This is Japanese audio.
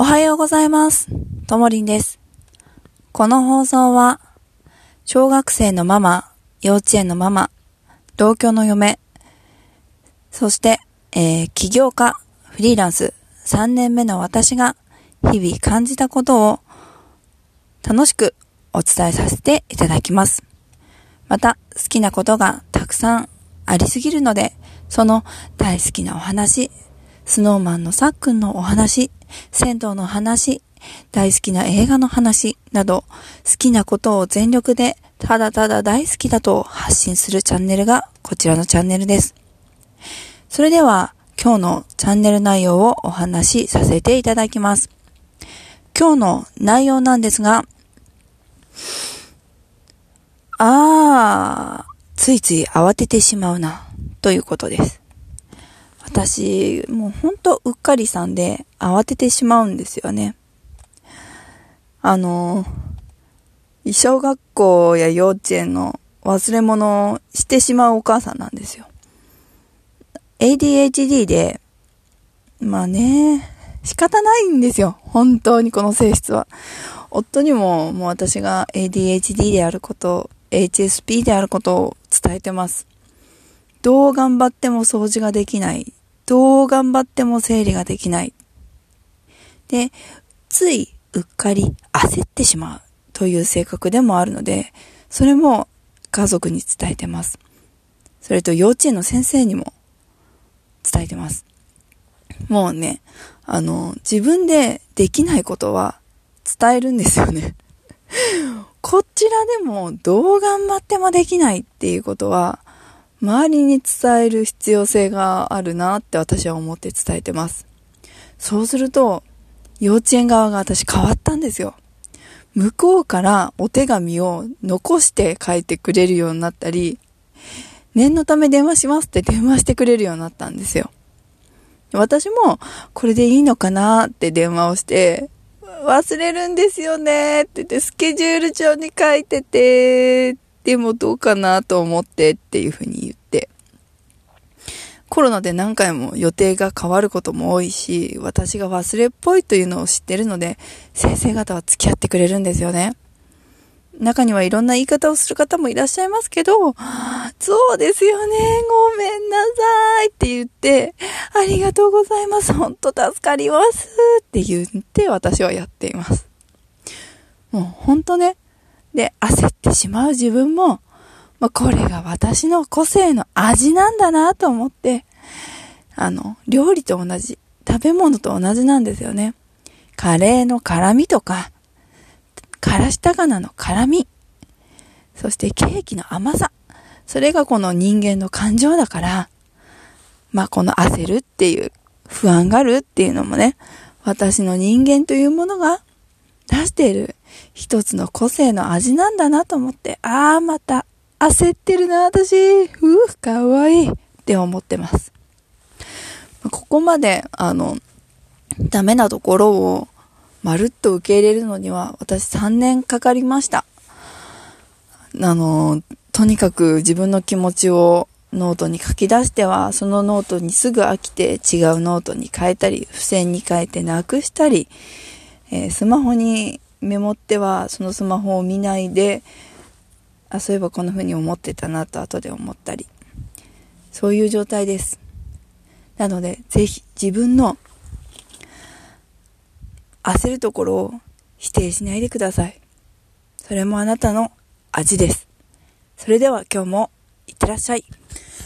おはようございます。ともりんです。この放送は、小学生のママ、幼稚園のママ、同居の嫁、そして、えー起業家、フリーランス、3年目の私が、日々感じたことを、楽しくお伝えさせていただきます。また、好きなことがたくさんありすぎるので、その大好きなお話、スノーマンのさっくんのお話、銭湯の話、大好きな映画の話など、好きなことを全力でただただ大好きだと発信するチャンネルがこちらのチャンネルです。それでは今日のチャンネル内容をお話しさせていただきます。今日の内容なんですが、あー、ついつい慌ててしまうな、ということです。私、もうほんとうっかりさんで慌ててしまうんですよね。あの、小学校や幼稚園の忘れ物をしてしまうお母さんなんですよ。ADHD で、まあね、仕方ないんですよ。本当にこの性質は。夫にももう私が ADHD であること、HSP であることを伝えてます。どう頑張っても掃除ができない。どう頑張っても整理ができない。で、ついうっかり焦ってしまうという性格でもあるので、それも家族に伝えてます。それと幼稚園の先生にも伝えてます。もうね、あの、自分でできないことは伝えるんですよね。こちらでもどう頑張ってもできないっていうことは、周りに伝える必要性があるなって私は思って伝えてます。そうすると、幼稚園側が私変わったんですよ。向こうからお手紙を残して書いてくれるようになったり、念のため電話しますって電話してくれるようになったんですよ。私もこれでいいのかなって電話をして、忘れるんですよねって言ってスケジュール帳に書いてて、でもどうかなと思ってっていうふうに言って。コロナで何回も予定が変わることも多いし、私が忘れっぽいというのを知ってるので、先生方は付き合ってくれるんですよね。中にはいろんな言い方をする方もいらっしゃいますけど、そうですよね、ごめんなさいって言って、ありがとうございます、ほんと助かりますって言って私はやっています。もうほんとね、で、焦ってしまう自分も、まあ、これが私の個性の味なんだなと思って、あの、料理と同じ、食べ物と同じなんですよね。カレーの辛味とか、からし高菜の辛味、そしてケーキの甘さ、それがこの人間の感情だから、まあこの焦るっていう、不安がるっていうのもね、私の人間というものが出してる一つの個性の味なんだなと思って、ああ、また焦ってるな、私。ふう、かわいい。って思ってます。ここまで、あの、ダメなところを、まるっと受け入れるのには、私3年かかりました。あの、とにかく自分の気持ちをノートに書き出しては、そのノートにすぐ飽きて違うノートに変えたり、付箋に変えてなくしたり、えースマホにメモっては、そのスマホを見ないで、あ、そういえばこんな風に思ってたなと後で思ったり。そういう状態です。なので、ぜひ自分の焦るところを否定しないでください。それもあなたの味です。それでは今日もいってらっしゃい。